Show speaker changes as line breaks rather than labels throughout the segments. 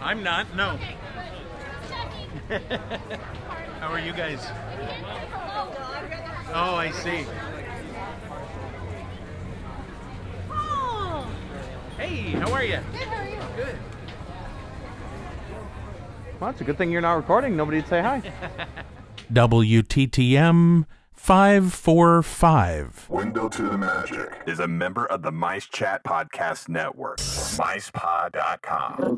I'm not. No. How are you guys? Oh, oh I see.
Oh,
Hey, how are you?
good, how are you?
Good.
Well, it's a good thing you're not recording. Nobody'd say hi.
WTTM 545.
Window to the Magic is a member of the Mice Chat Podcast Network. MicePod.com. Now,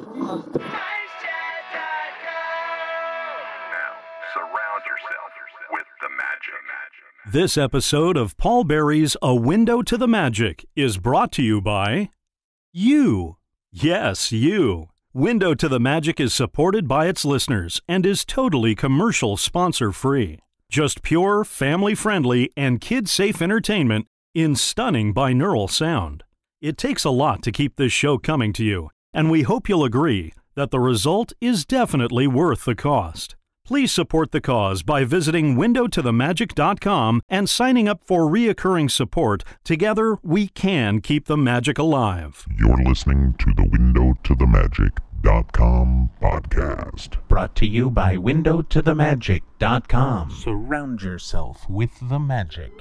surround yourself with the magic.
This episode of Paul Berry's A Window to the Magic is brought to you by you. Yes, you. Window to the Magic is supported by its listeners and is totally commercial sponsor free. Just pure, family friendly, and kid safe entertainment in stunning binaural sound. It takes a lot to keep this show coming to you, and we hope you'll agree that the result is definitely worth the cost. Please support the cause by visiting windowtothemagic.com and signing up for reoccurring support. Together, we can keep the magic alive.
You're listening to the Window to the Magic.com podcast.
Brought to you by WindowToTheMagic.com. Surround yourself with the magic.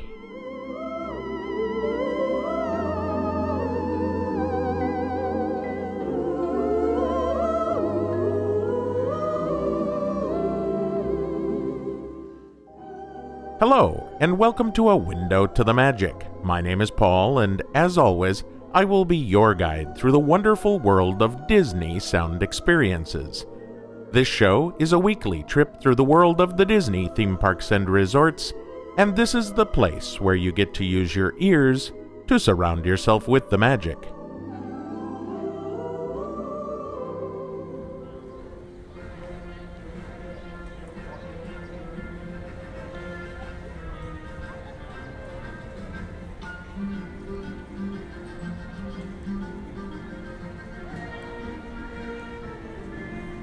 Hello, and welcome to A Window to the Magic. My name is Paul, and as always, I will be your guide through the wonderful world of Disney sound experiences. This show is a weekly trip through the world of the Disney theme parks and resorts, and this is the place where you get to use your ears to surround yourself with the magic.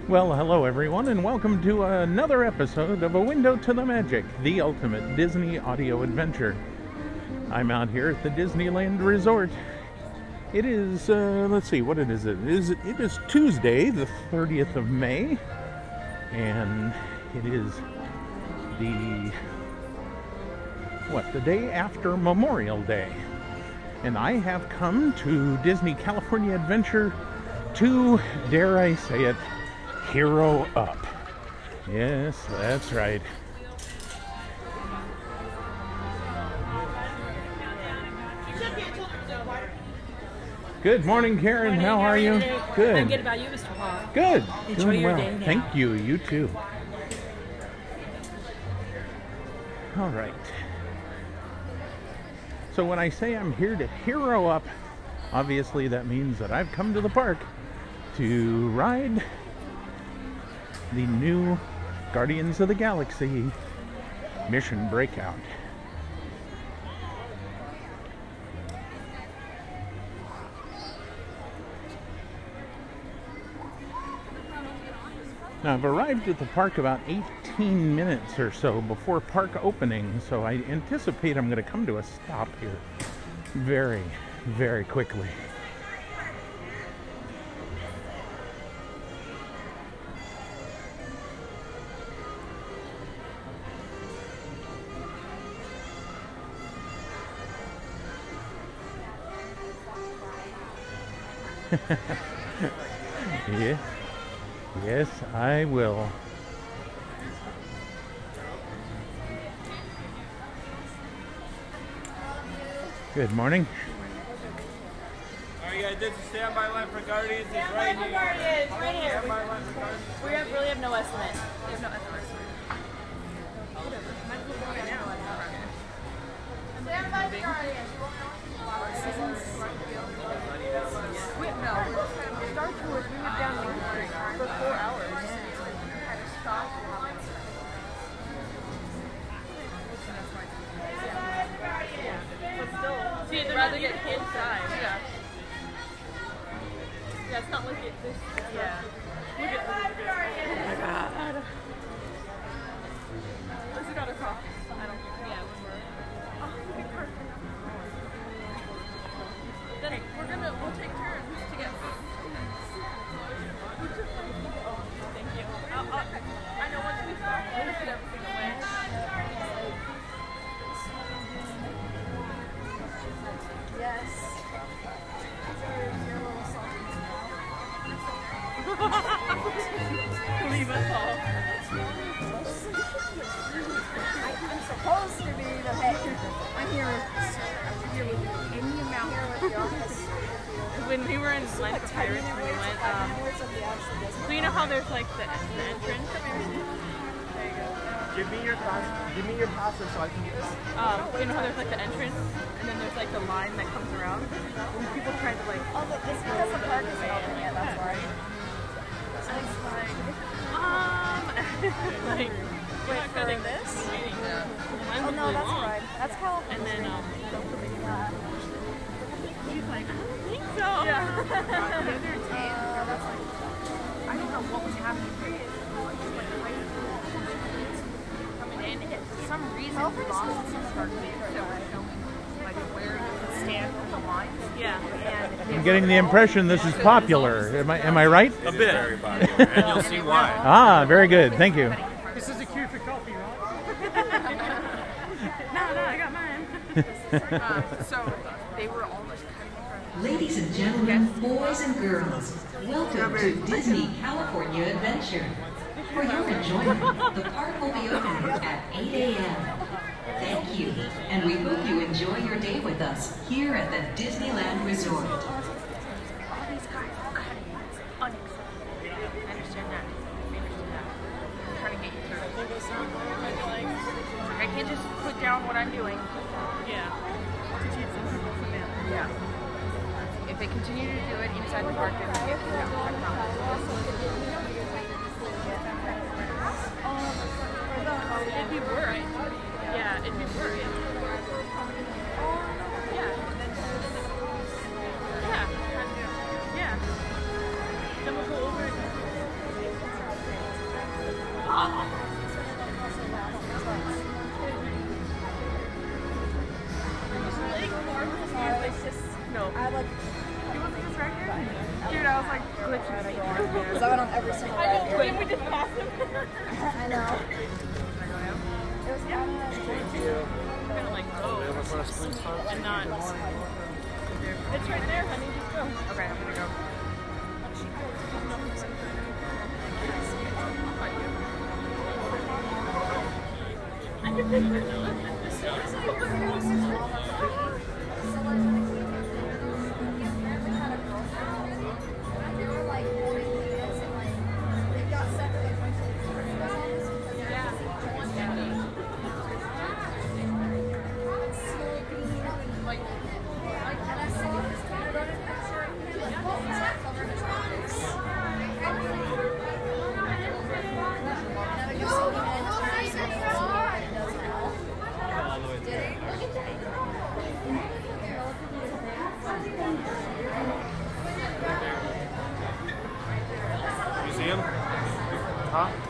Well, hello everyone, and welcome to another episode of A Window to the Magic, the ultimate Disney audio adventure. I'm out here at the Disneyland Resort. It is, uh, let's see, what it is it? Is it is Tuesday, the 30th of May, and it is the what? The day after Memorial Day, and I have come to Disney California Adventure to, dare I say it, hero up. Yes, that's right. Good morning, Karen.
Morning,
How are you?
today?
Good.
I'm good about you, Mr. Paul.
Good.
Enjoy
Doing
your
well.
day now.
Thank you. You too. All right. So when I say I'm here to hero up, obviously that means that I've come to the park to ride the new Guardians of the Galaxy Mission Breakout. Now, I've arrived at the park about 18 minutes or so before park opening, so I anticipate I'm going to come to a stop here very, very quickly. Yeah. Yes, I will. Good morning.
Alright guys, this is standby line for Guardians. It's right here.
Guardians, right here.
Standby line for Guardians.
We have, really have no estimate. We have no estimate. Stand by the Guardians. Wait, no. We were down Main Street for four hours. Yeah. Yeah, it's not like. This, yeah. Look at this. Oh my god. Pirates, when we went, um, so you know how there's like the, the entrance? There you go.
Give me your pass. Give me your password so I can get this.
Um, you know how there's like the entrance, and then there's like the line that comes around. When people try to like,
Oh, but it's because the park isn't open Yeah, That's why.
I was like, um, like,
Wait
not
for
gonna-
this?
Mine
Oh no, that's
long.
right. That's California.
And then um,
Yeah.
he's like, I don't think so.
Yeah.
the other day,
Uh, that's like.
I don't know what was happening. Just like high school kids coming in, and for some reason,
California's
Boston
one of my
started
favorite
that were filming like where you can stand in the lines. Yeah, and
I'm getting the impression this is popular. Am I am I right?
A bit. Very popular, and you'll see why.
Ah, very good. Thank you.
This is a cue for coffee, right?
no, no, I got mine. um, so they were all just cutting
Ladies and gentlemen, boys and girls, welcome to Disney California Adventure. For your enjoyment, the park will be open at 8 a.m. Thank you, and we hope you enjoy your day with us here at the Disneyland Resort.
I can't just put down what I'm doing. If they continue to do it inside the park, have technology. It'd be
Huh?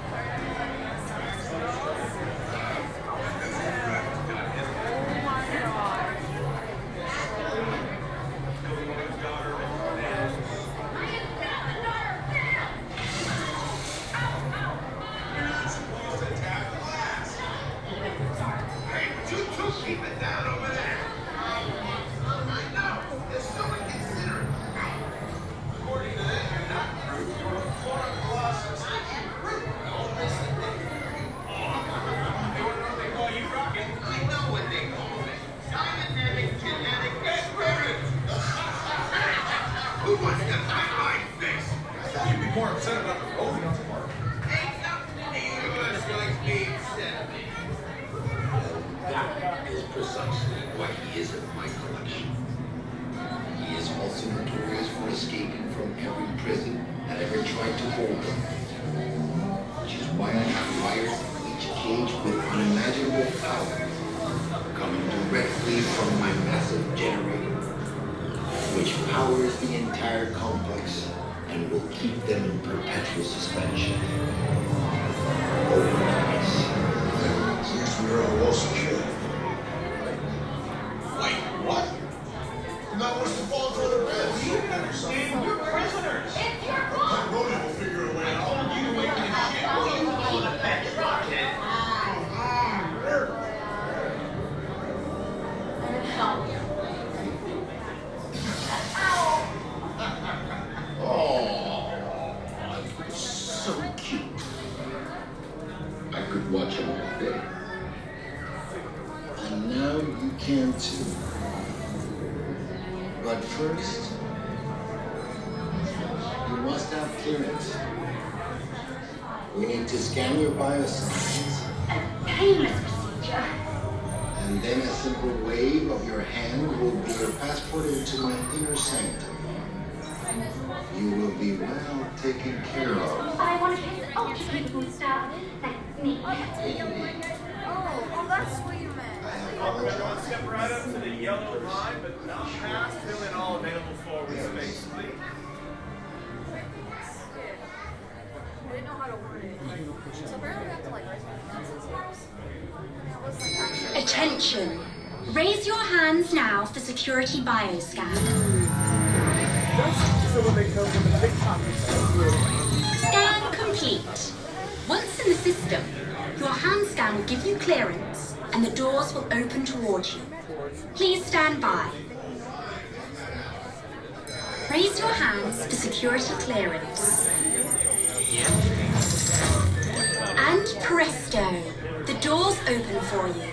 To
bioscans. A
painless procedure.
And then a simple wave of your hand will be your passport into my inner sanctum. You will be well taken care of.
I want to kiss ultra beautiful stuff. That's me.
Oh, oh, that's what you meant.
Step right up to the yellow line, but not past. Fill in all available forward
Attention. Raise your hands now for security bioscan. Scan complete. Once in the system, your hand scan will give you clearance and the doors will open towards you. Please stand by. Raise your hands for security clearance. And presto, the doors open for you.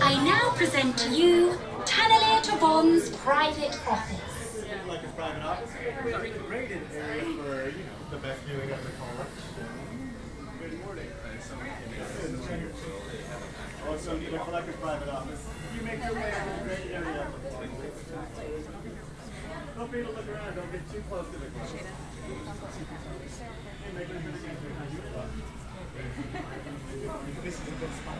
I now present to you Taneleer Tivan's private office.
like a private office. Rated area for, you know, the best viewing of the. Good morning. Also need a private office. You make your way to the area to look around. Don't get too close to the. Hey, make it a good scene behind you. This is a good spot.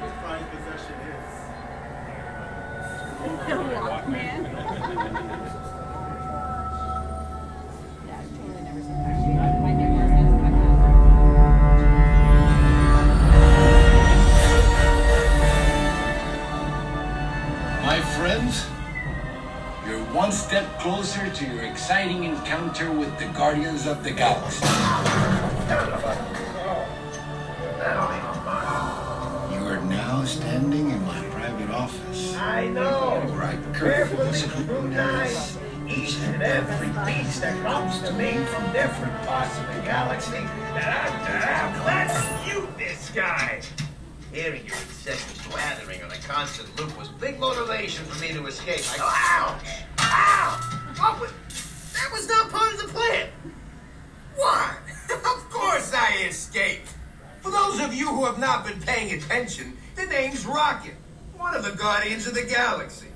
His possession is.
My exciting encounter with the Guardians of the Galaxy. You are now standing in my private office.
I know.
Where I
Carefully
scrutinize
each and every piece that comes to me from different parts of the galaxy that I'm. Let's mute this guy. Hearing your incessant blathering on a constant loop was big motivation for me to escape. I go, ouch! Ow! But that was not part of the plan. What? of course I escaped. For those of you who have not been paying attention, the name's Rocket, one of the Guardians of the Galaxy,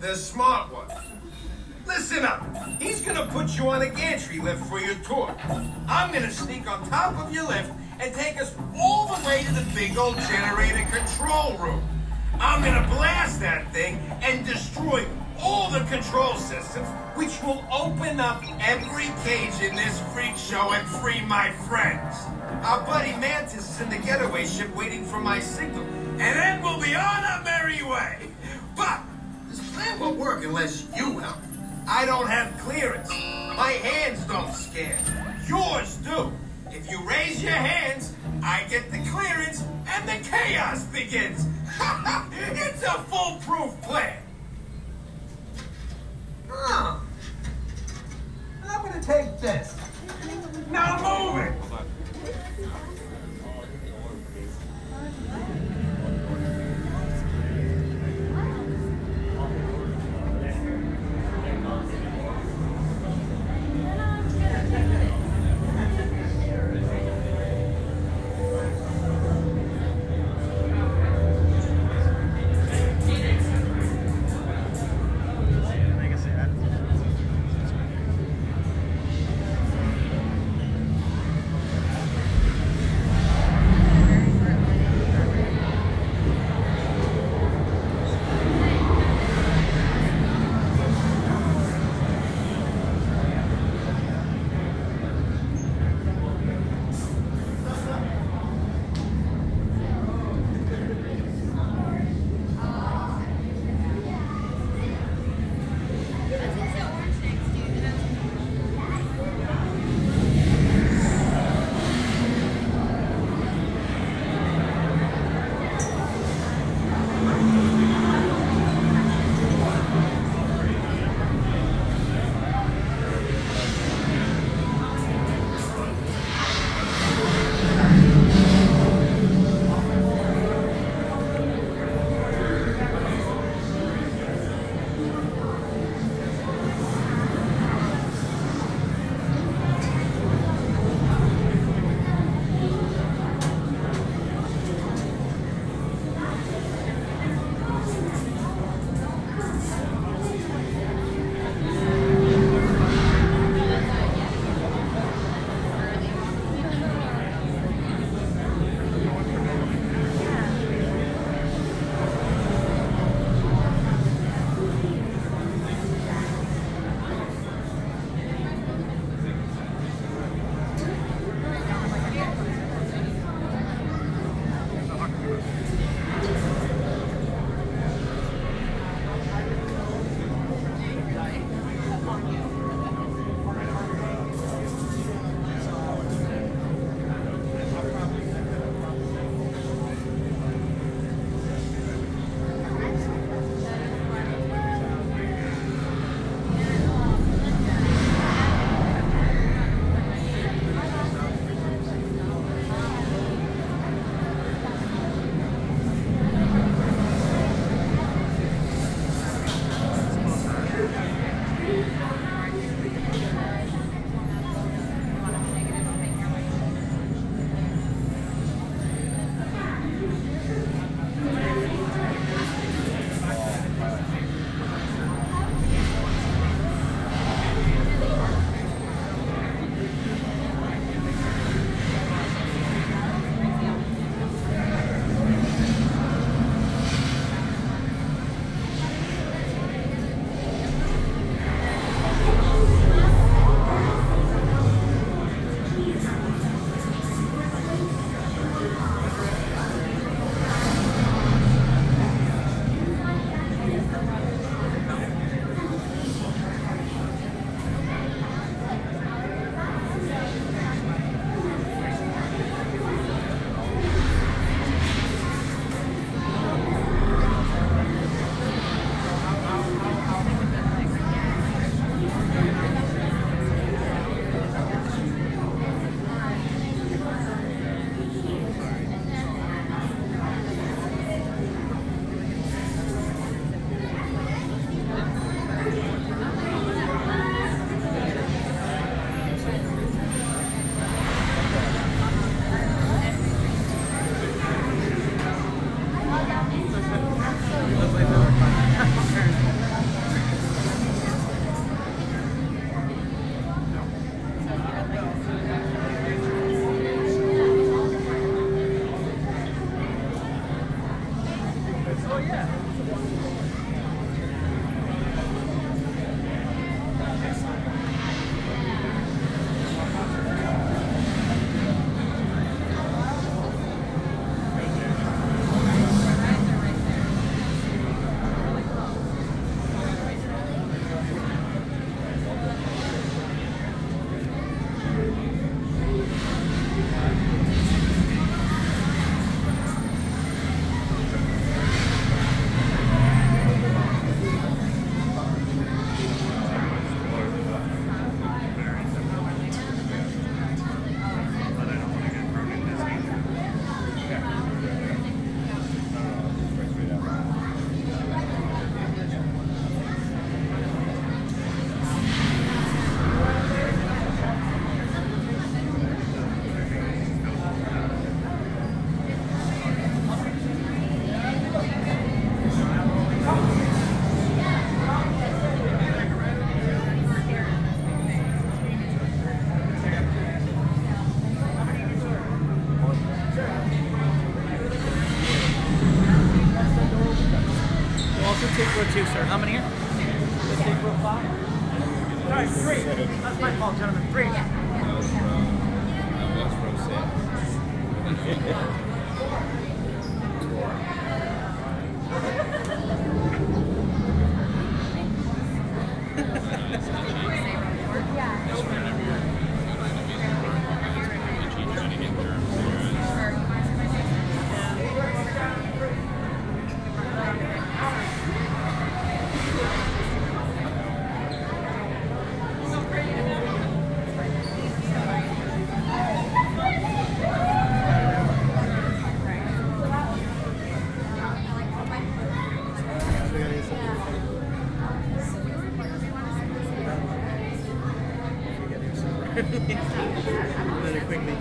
the smart one. Listen up. He's gonna put you on a gantry lift for your tour. I'm gonna sneak on top of your lift and take us all the way to the big old generator control room. I'm gonna blast that thing and destroy all the control systems, which will open up every cage in this freak show and free my friends. Our buddy Mantis is in the getaway ship waiting for my signal, and then we'll be on our merry way. But this plan won't work unless you help. I don't have clearance. My hands don't scan. Yours do. If you raise your hands, I get the clearance and the chaos begins. It's a foolproof plan. Huh. I'm gonna take this. Now move it.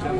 Then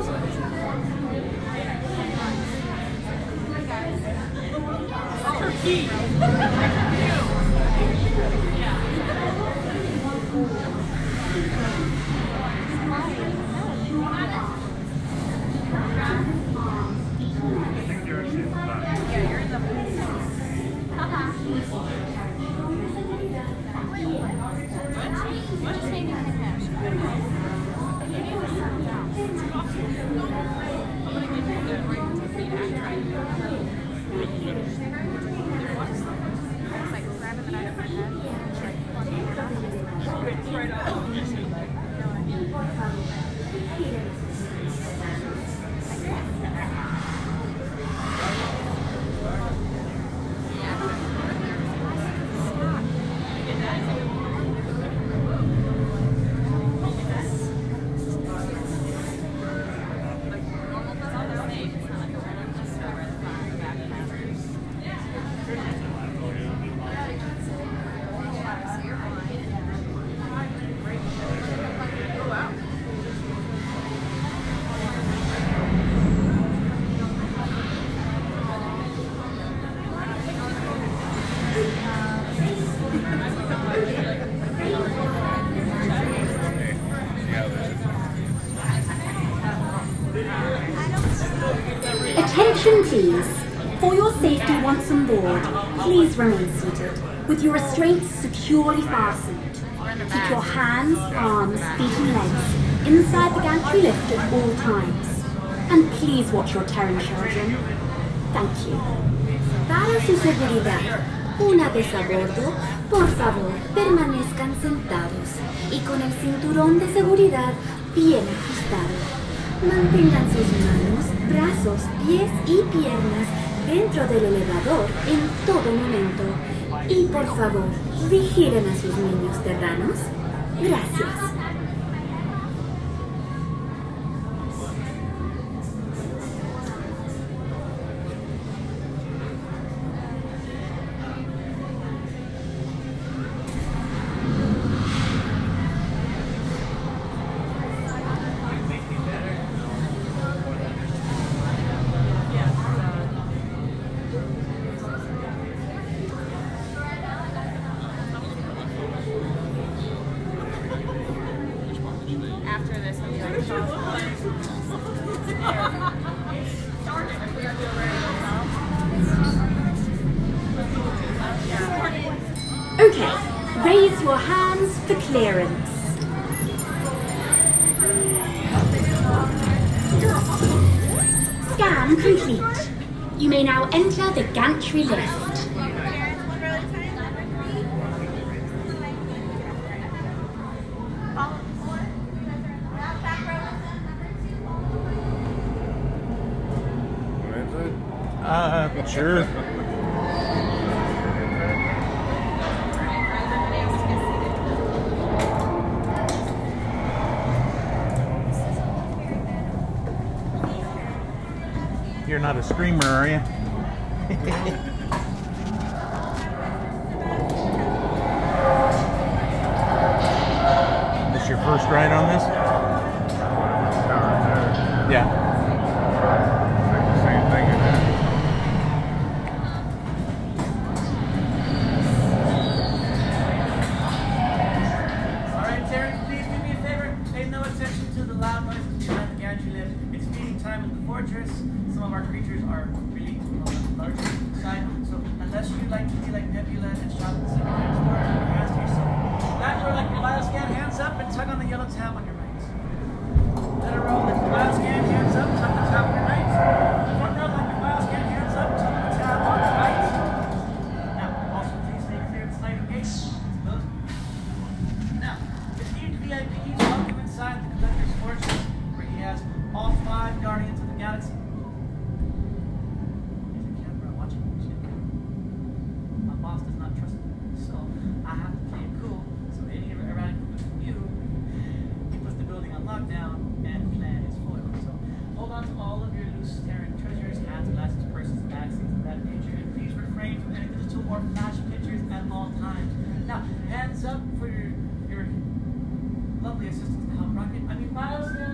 please. For your safety once on board, please remain seated with your restraints securely fastened. Keep your hands, arms, feet and legs inside the gantry lift at all times. And please watch your turn, children. Thank you.
Para su seguridad, una vez a bordo, por favor, permanezcan sentados y con el cinturón de seguridad bien ajustado. Mantengan sus manos, brazos, pies y piernas dentro del elevador en todo momento. Y por favor, vigilen a sus niños terranos. Gracias.
Uh, sure. You're not a screamer, are you?
thumbs up for your, your lovely assistants to help Rocket. I mean,
Miles, yeah.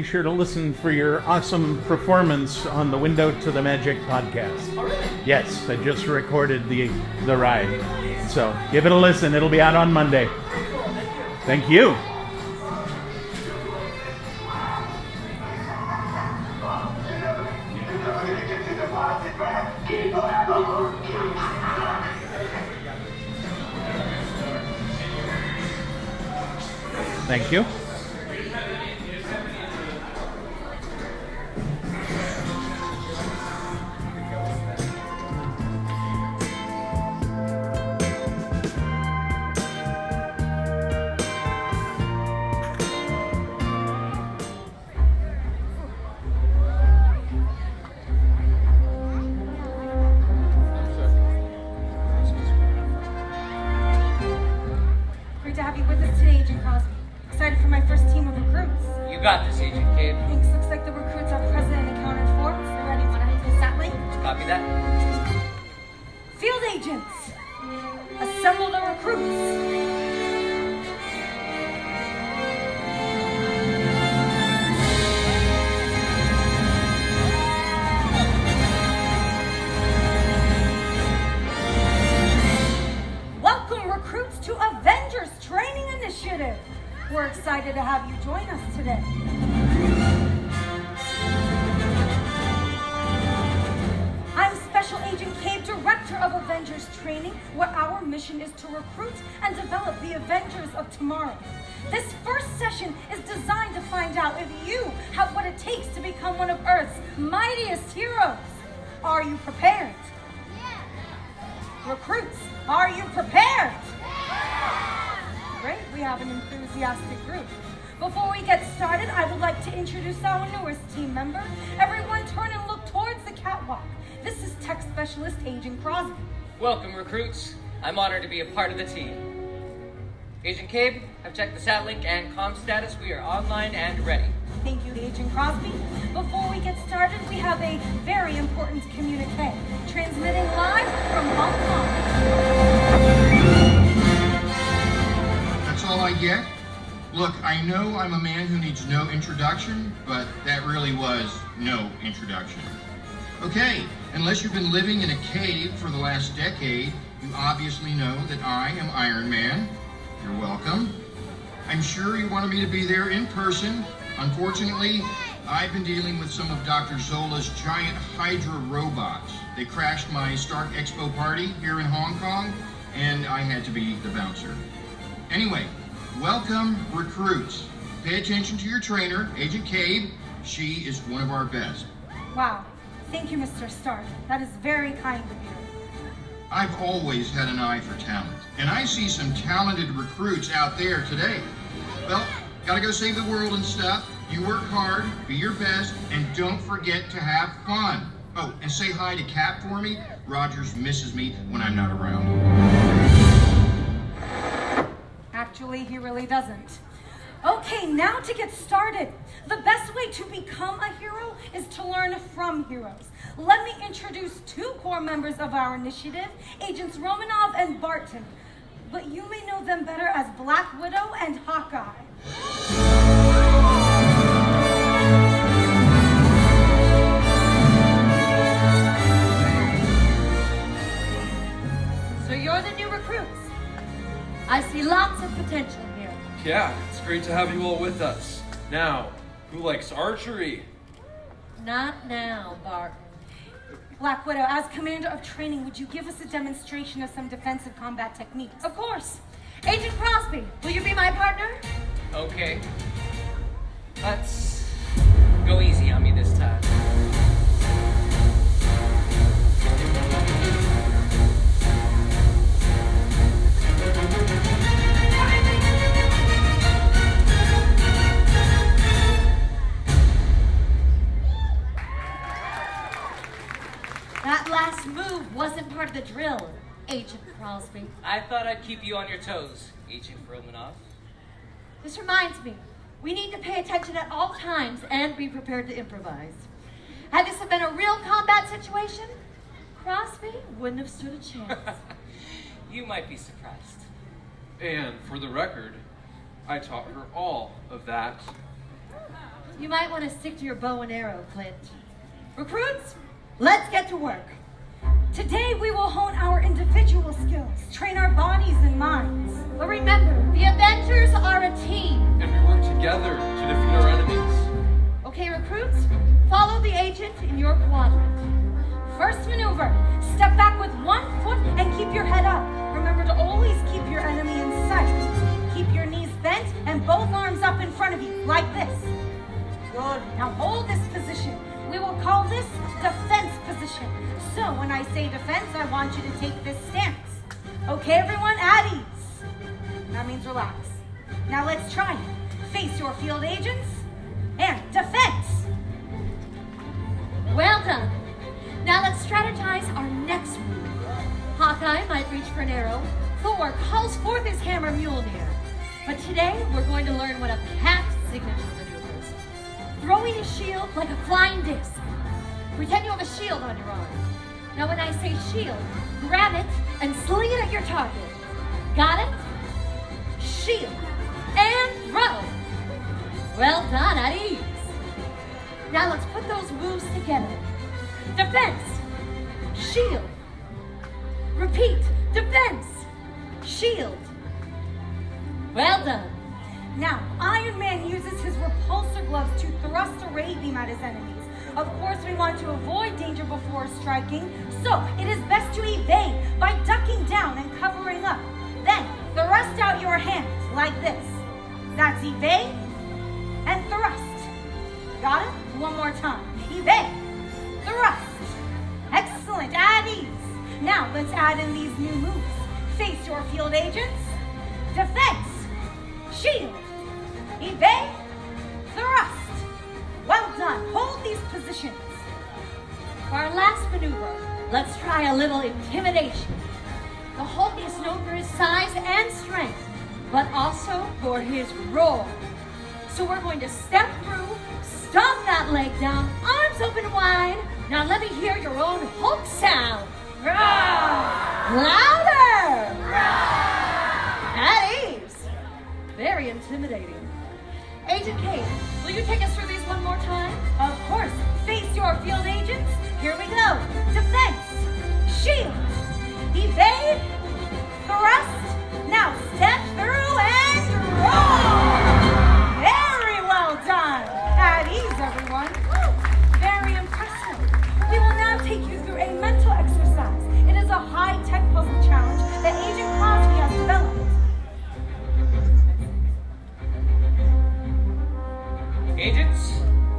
Be
sure to listen for your awesome performance on the Window to the Magic podcast. Oh, yes, I just recorded the the ride. So give it a listen. It'll be out on Monday. Thank you. Thank you.
Specialist Agent Crosby.
Welcome, recruits. I'm honored to be a part of the team. Agent Cabe, I've checked the sat link and comm status. We are online and ready.
Thank you, Agent Crosby. Before we get started, we have a very important communique transmitting live from Hong Kong.
That's all I get? Look, I know I'm a man who needs no introduction, but that really was no introduction. Okay, unless you've been living in a cave for the last decade, you obviously know that I am Iron Man. You're welcome. I'm sure you wanted me to be there in person. Unfortunately, I've been dealing with some of Dr. Zola's giant Hydra robots. They crashed my Stark Expo party here in Hong Kong, and I had to be the bouncer. Anyway, welcome recruits. Pay attention to your trainer, Agent Cabe. She is one of our best.
Wow. Thank you, Mr. Stark. That is very kind of you.
I've always had an eye for talent, and I see some talented recruits out there today. Well, gotta go save the world and stuff. You work hard, be your best, and don't forget to have fun. Oh, and say hi to Cap for me. Rogers misses me when I'm not around.
Actually, he really doesn't. Okay, now to get started. The best way to become a hero is to learn from heroes. Let me introduce two core members of our initiative, Agents Romanoff and Barton. But you may know them better as Black Widow and Hawkeye.
Great to have you all with us. Now, who likes archery?
Not now, Barton. Black Widow, as commander of training, would you give us a demonstration of some defensive combat techniques? Of course. Agent Crosby, will you be my partner?
Okay. Let's go easy on me this time.
Last move wasn't part of the drill, Agent Crosby.
I thought I'd keep you on your toes, Agent Romanoff.
This reminds me, we need to pay attention at all times and be prepared to improvise. Had this been a real combat situation, Crosby wouldn't have stood a chance.
You might be surprised.
And for the record, I taught her all of that.
You might want to stick to your bow and arrow, Clint. Recruits, let's get to work.
Today we will hone our individual skills, train our bodies and minds.
But remember, the Avengers are a team.
And we work together to defeat our enemies.
Okay, recruits, follow the agent in your quadrant.
First maneuver, step back with one foot and keep your head up. Remember to always keep your enemy in sight. Keep your knees bent and both arms up in front of you, like this. Good. Now hold this position. We will call this defense position. So when I say defense, I want you to take this stance. Okay, everyone, at ease. That means relax. Now let's try it. Face your field agents and defense.
Well done. Now let's strategize our next move. Hawkeye might reach for an arrow. Thor calls forth his hammer Mjolnir. But today we're going to learn what a Cap's signature maneuvers. Throwing a shield like a flying disc. Pretend you have a shield on your arm. Now when I say shield, grab it and sling it at your target. Got it? Shield. And throw. Well done, at ease. Now let's put those moves together. Defense. Shield. Repeat. Defense. Shield. Well done.
Now, Iron Man uses his repulsor gloves to thrust a ray beam at his enemies. Of course, we want to avoid danger before striking, so it is best to evade by ducking down and covering up. Then, thrust out your hands like this. That's evade and thrust. Got it? One more time. Evade, thrust. Excellent, at ease. Now, let's add in these new moves. Face your field agents. Defense, shield, evade, thrust. Well done. Hold these positions.
For our last maneuver, let's try a little intimidation. The Hulk is known for his size and strength, but also for his roar. So we're going to step through, stomp that leg down, arms open wide. Now let me hear your own Hulk sound. Roar! Louder! Ease. Very intimidating. Agent Kate, will you take us through these one more time?
Of course. Face your field agents. Here we go. Defense, shield, evade, thrust. Now step through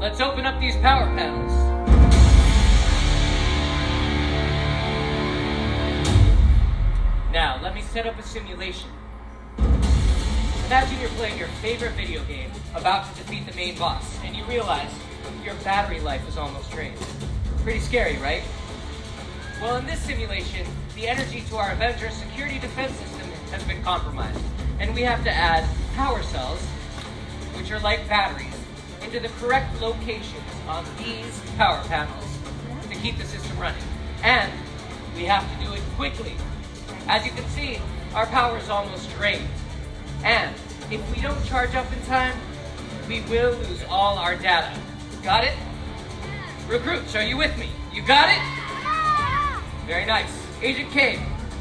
let's open up these power panels. Now, let me set up a simulation. Imagine you're playing your favorite video game, about to defeat the main boss, and you realize your battery life is almost drained. Pretty scary, right? Well, in this simulation, the energy to our Avengers security defense system has been compromised, and we have to add power cells, which are like batteries, into the correct locations on these power panels to keep the system running. And we have to do it quickly. As you can see, our power is almost drained. And if we don't charge up in time, we will lose all our data. Got it? Recruits, are you with me? You got it? Very nice. Agent K,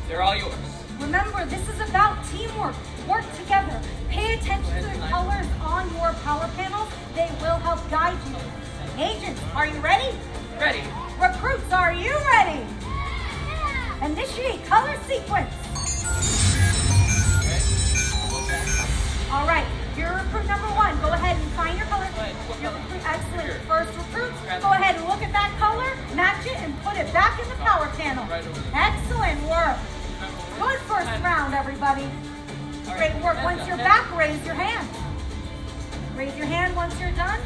they're all yours.
Remember, this is about teamwork. Work together. Pay attention to the colors on your power panels. They will help guide you. Agents, are you ready?
Ready.
Recruits, are you ready? Yeah. Initiate color sequence. All right, you're recruit number one. Go ahead and find your color. Your recruit, excellent. First recruits, go ahead and look at that color, match it, and put it back in the power panel. Excellent work. Good first round, everybody. Great work. Once you're back, raise your hand. Raise your hand once you're done.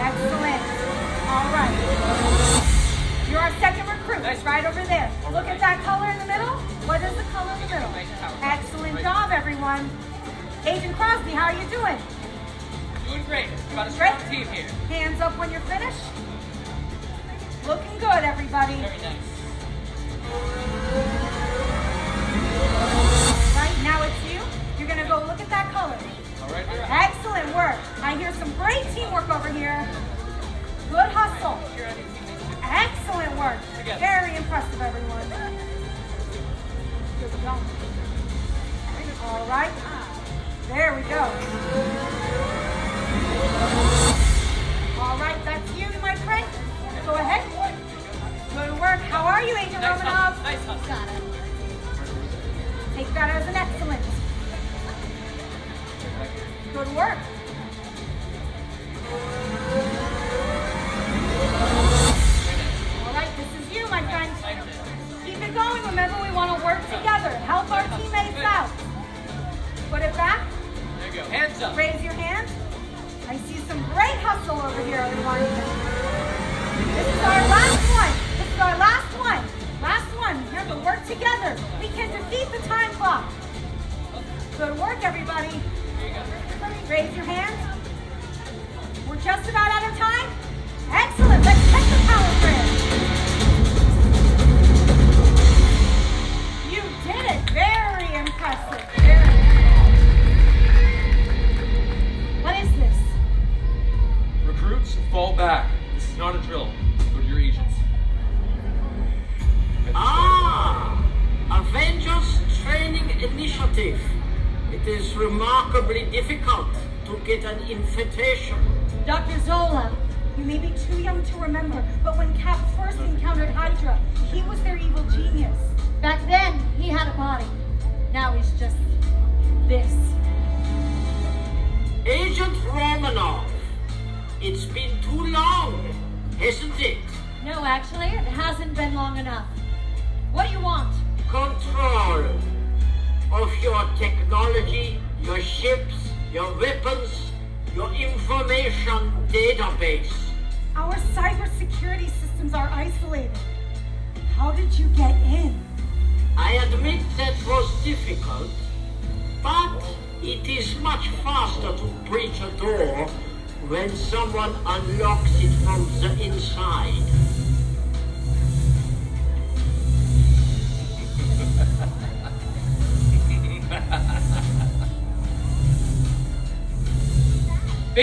Excellent. All right. You're our second recruit. It's right over there. Look at that color in the middle. What is the color in the middle? Excellent job, everyone. Agent Crosby, how are you doing?
Doing great. We've got a strong team here.
Hands up when you're finished. Looking good, everybody.
Very nice.
Right, now it's you. You're gonna go look at that color.
All right.
Excellent work. I hear some great teamwork over here. Good hustle. Excellent work. Very impressive, everyone. All right. There we go. All right, that's you, my friend. Go ahead. Good work. How are you, Agent
nice Romanoff? Nice hustle.
Got it. Take that as an excellent. Go to work. All right, this is you, my friend. Keep it going. Remember, we want to work together. Help our teammates out. Put it back.
There you go. Hands up.
Raise your hand. I see some great hustle over here, everyone. This is our last one. This is our last one. One. Remember, work together. We can defeat the time clock. Good work, everybody. Raise your hand. We're just about out of time. Excellent. Let's check the power grid. You did it. Very impressive. Very What is this?
Recruits, fall back. This is not a drill.
Ah! Avengers Training Initiative. It is remarkably difficult to get an invitation.
Dr. Zola, you may be too young to remember, but when Cap first encountered Hydra, he was their evil genius.
Back then, he had a body. Now he's just this.
Agent Romanoff, it's been too long, hasn't it?
No, actually, it hasn't been long enough. What do you want?
Control of your technology, your ships, your weapons, your information database.
Our cybersecurity systems are isolated. How did you get in?
I admit that was difficult, but it is much faster to breach a door when someone unlocks it from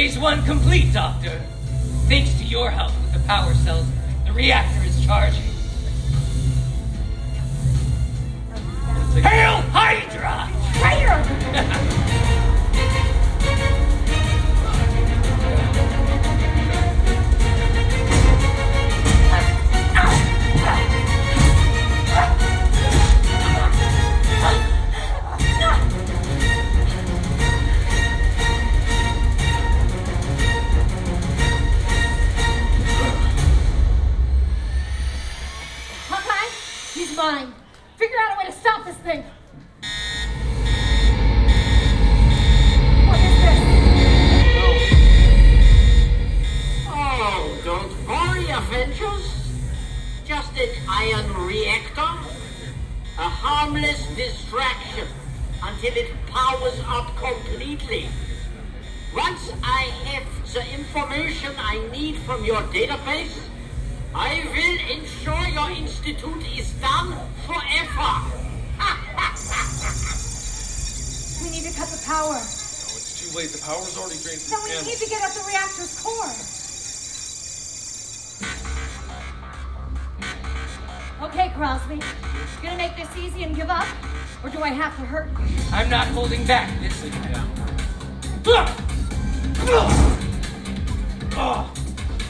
Phase one complete, Doctor. Thanks to your help with the power cells, the reactor is charging. Hail Hydra!
Hawkeye,
harmless distraction until it powers up completely. Once I have the information I need from your database, I will ensure your institute is done forever.
We need to cut the power.
No, it's too late. The power's already drained
No,
from
we
the panel.
need to get at the reactor's core.
Okay, Crosby. You gonna make this easy and give up? Or do I have to hurt you?
I'm not holding back this time.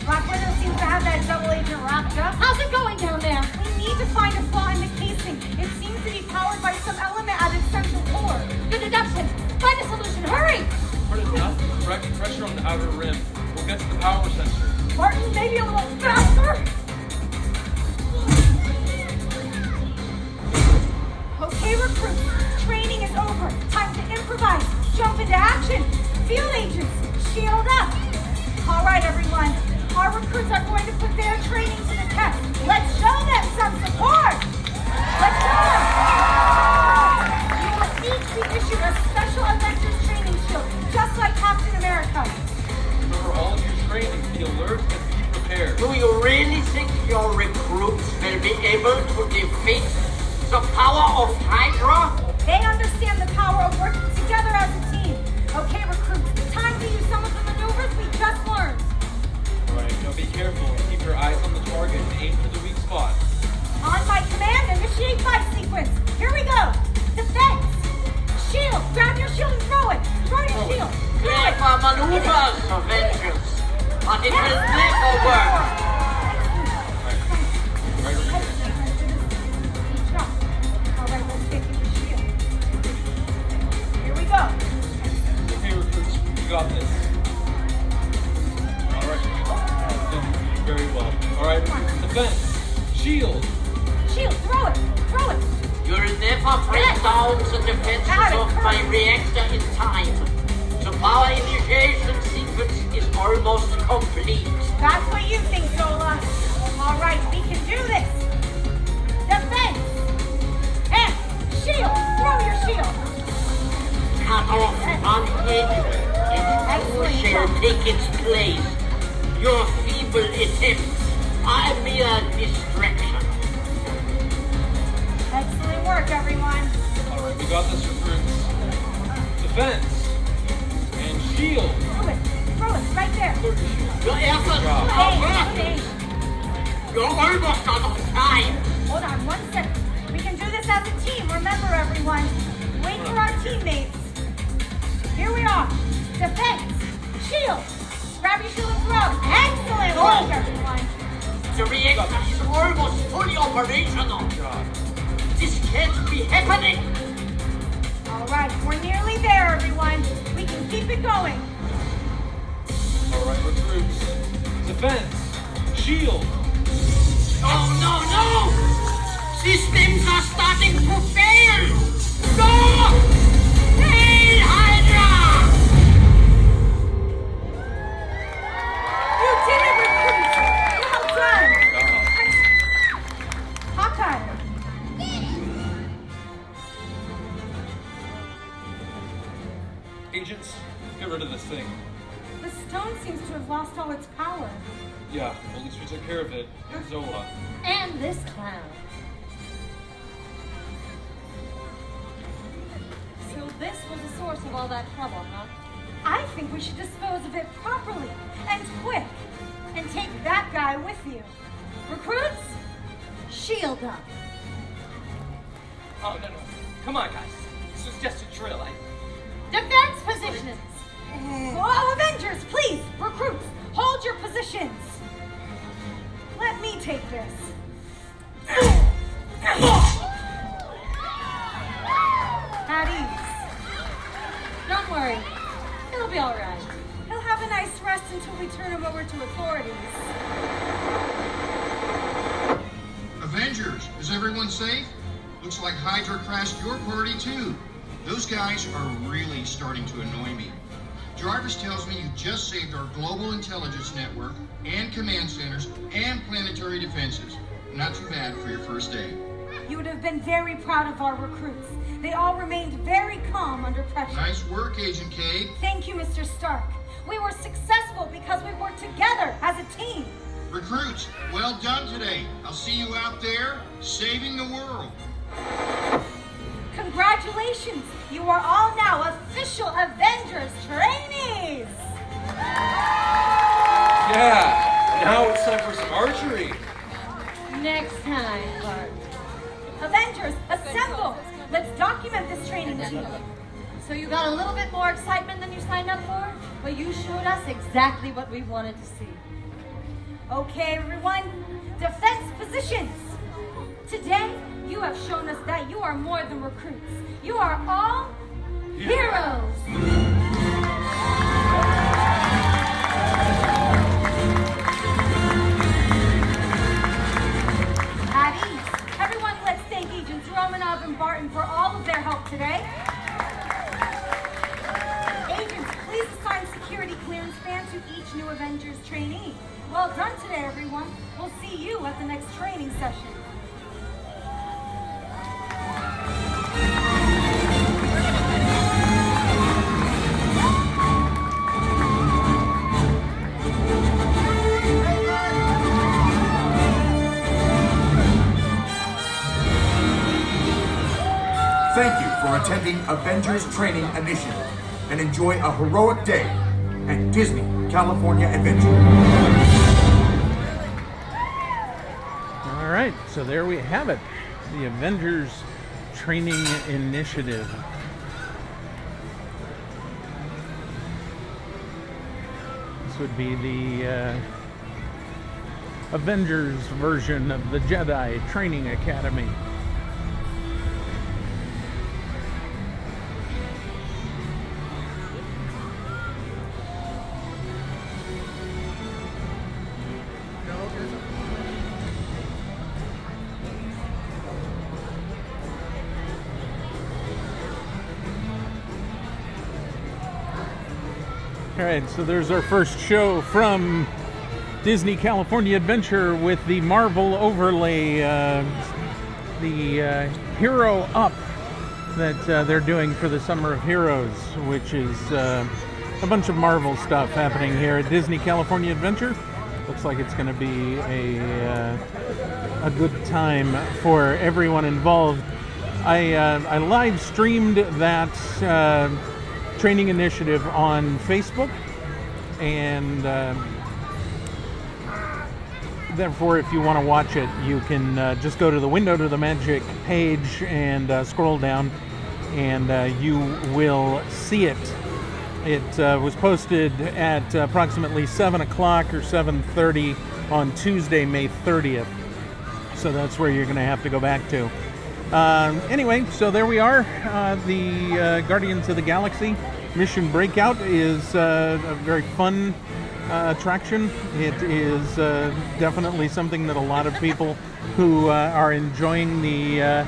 Black Widow seems to have that double agent wrapped up.
How's it going down there?
We need to find a flaw in the casing. It seems to be powered by some element at its central core.
Good deduction. Find a solution. Hurry!
Hard enough. Correct pressure on the outer rim. We'll get to the power sensor.
Martin, maybe a little faster. Okay, recruits. Training is over. Time to improvise. Jump into action. Field agents, shield up. All right, everyone. Our recruits are going to put their training to the test. Let's show them some support. Let's show them. You will each be issued a special Avengers training shield, just like Captain America.
Remember all of your training. Be alert and be prepared.
Do you really think your recruits will be able to defeat the power of Hydra?
They understand the power of working together as a team. Okay, recruits, time to use some of the maneuvers we just learned.
Alright, now be careful. Keep your eyes on the target and aim for the weak spot.
On my command, initiate fight sequence. Here we go. Defense. Shield. Grab your shield and throw it. Throw your shield. Throw it.
Clever maneuvers, Avengers, but it will never work.
Got this. All right. Did Very well. All right. Defense. Shield.
Shield, throw it. Throw it.
You'll never break down the defenses of my reactor in time. The power initiation sequence is almost complete.
That's what you think, Zola. All right, we can do this. Defense. And shield. Throw your shield.
Cut off one head and two shall take its place. Your feeble attempts are a mere distraction.
Excellent work, everyone.
All right, we got this, recruits. Defense. And shield.
Throw it. Throw it right there.
Your efforts
job.
are
Hey,
working.
hey.
You're almost out of time.
Hold on one second. We can do this as a team. Remember, everyone. Wait for our teammates. Here we are. Defense. Shield. Grab your shield and throw. Excellent work, oh. everyone.
The reactor is almost fully operational. This can't be happening.
All right, we're nearly there, everyone. We can keep it going.
All right, recruits. Defense. Shield.
Oh no, no! Systems are starting to fail! No!
So this was the source of all that trouble, huh?
I think we should dispose of it properly and quick and take that guy with you. Recruits, shield up.
Oh, no, no. Come on, guys. This was just a drill. I...
Defense positions. Oh, Avengers, please, recruits, hold your positions. Let me take this. At.
Don't worry. It'll be all right.
He'll have a nice rest until we turn him over to authorities.
Avengers, is everyone safe? Looks like Hydra crashed your party too. Those guys are really starting to annoy me. Jarvis tells me you just saved our global intelligence network and command centers and planetary defenses. Not too bad for your first day.
You would have been very proud of our recruits. They all remained very calm under pressure.
Nice work, Agent K.
Thank you, Mr. Stark. We were successful because we worked together as a team.
Recruits, well done today. I'll see you out there saving the world.
Congratulations! You are all now official Avengers trainees!
Yeah! Now it's time for some archery.
Next time, Bart.
Avengers, assemble! Let's document this training team.
So you got a little bit more excitement than you signed up for? But you showed us exactly what we wanted to see.
Okay, everyone, defense positions. Today, you have shown us that you are more than recruits. You are all heroes. Barton for all of their help today. Agents, please assign security clearance band to each new Avengers trainee. Well done today, everyone. We'll see you at the next training session.
attending Avengers Training Initiative and enjoy a heroic day at Disney California Adventure.
All right, so there we have it the Avengers Training Initiative. This would be the uh, Avengers version of the Jedi Training Academy. Right, so there's our first show from Disney California Adventure with the Marvel overlay, uh, the uh, Hero Up that uh, they're doing for the Summer of Heroes, which is uh, a bunch of Marvel stuff happening here at Disney California Adventure. Looks like it's going to be a uh, a good time for everyone involved. I uh, I live streamed that training initiative on Facebook, and um, therefore, if you want to watch it, you can uh, just go to the Window to the Magic page and uh, scroll down, and uh, you will see it. It uh, was posted at approximately 7 o'clock or 7:30 on Tuesday, May 30th. So that's where you're going to have to go back to. Um, anyway, so there we are. Uh, the uh, Guardians of the Galaxy Mission Breakout is uh, a very fun uh, attraction. It is uh, definitely something that a lot of people who uh, are enjoying the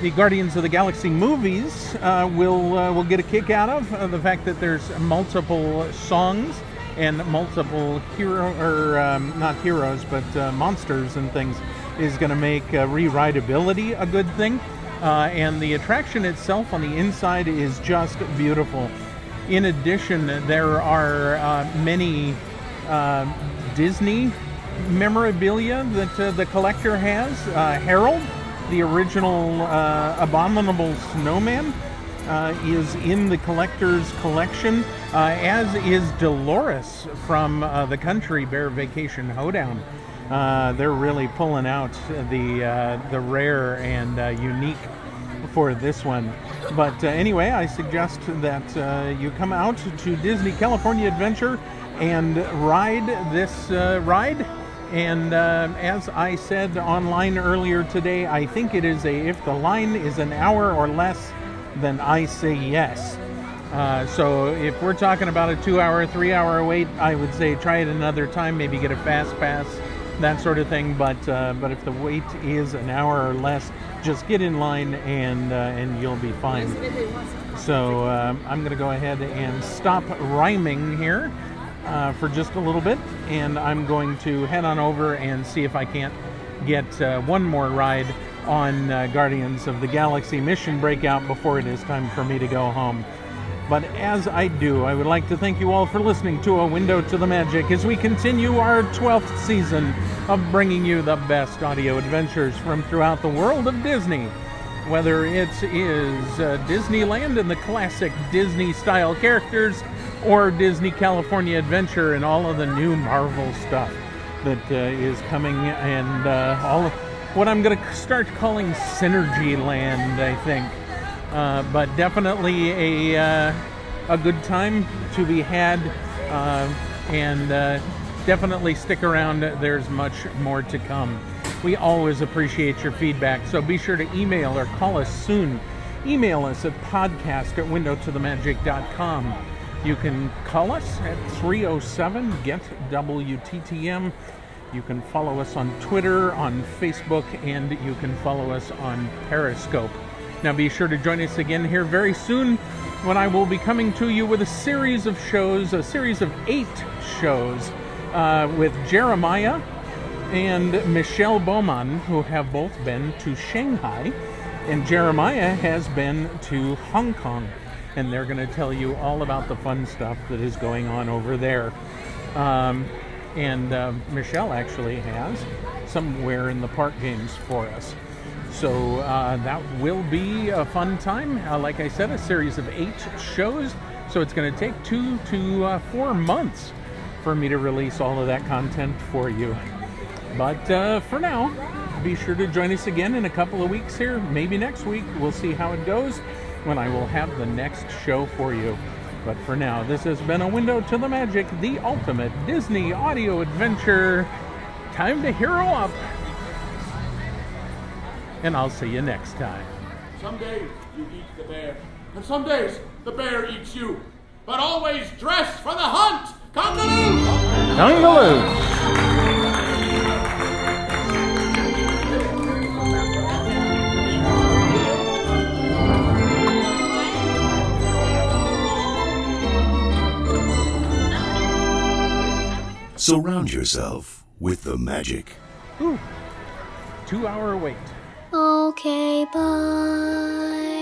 the Guardians of the Galaxy movies will will get a kick out of. The fact that there's multiple songs and multiple hero or um, not heroes but monsters and things is going to make uh, re-rideability a good thing. Uh, and the attraction itself on the inside is just beautiful. In addition, there are uh, many uh, Disney memorabilia that uh, the collector has. Uh, Harold, the original abominable snowman, is in the collector's collection, as is Dolores from the Country Bear Vacation Hoedown. Uh, they're really pulling out the uh, the rare and uh, unique for this one. But uh, anyway, I suggest that uh, you come out to Disney California Adventure and ride this ride. And as I said online earlier today, I think it is a if the line is an hour or less, then I say yes. Uh, so if we're talking about a two-hour, three-hour wait, I would say try it another time. Maybe get a fast pass, that sort of thing. But uh, but if the wait is an hour or less, just get in line and uh, and you'll be fine. So um, I'm going to go ahead and stop rhyming here uh, for just a little bit, and I'm going to head on over and see if I can't get uh, one more ride on uh, Guardians of the Galaxy Mission Breakout before it is time for me to go home. But as I do, I would like to thank you all for listening to A Window to the Magic as we continue our 12th season of bringing you the best audio adventures from throughout the world of Disney. Whether it is uh, Disneyland and the classic Disney style characters, or Disney California Adventure and all of the new Marvel stuff that uh, is coming, and uh, all of what I'm going to start calling Synergy Land, I think. Uh, but definitely a uh, a good time to be had, uh, and uh, definitely stick around. There's much more to come. We always appreciate your feedback, so be sure to email or call us soon. Email us at podcast at windowtothemagic.com. You can call us at 307 GET WTTM. You can follow us on Twitter, on Facebook, and you can follow us on Periscope. Now be sure to join us again here very soon when I will be coming to you with a series of shows, a series of eight shows uh, with Jeremiah and Michelle Bowman, who have both been to Shanghai, and Jeremiah has been to Hong Kong. And they're going to tell you all about the fun stuff that is going on over there. Um, and uh, Michelle actually has somewhere in the park games for us. So uh, that will be a fun time. Uh, like I said, a series of eight shows. So it's going to take two to uh, four months for me to release all of that content for you. But uh, for now, be sure to join us again in a couple of weeks here, maybe next week. We'll see how it goes when I will have the next show for you. But for now, this has been a window to the magic, the ultimate Disney audio adventure. Time to hero up. And I'll see you next time.
Some days you eat the bear, and some days the bear eats you. But always dress for the hunt! Congaloo!
Dungaloo!
Surround yourself with the magic.
Ooh, two hour wait.
Okay, bye.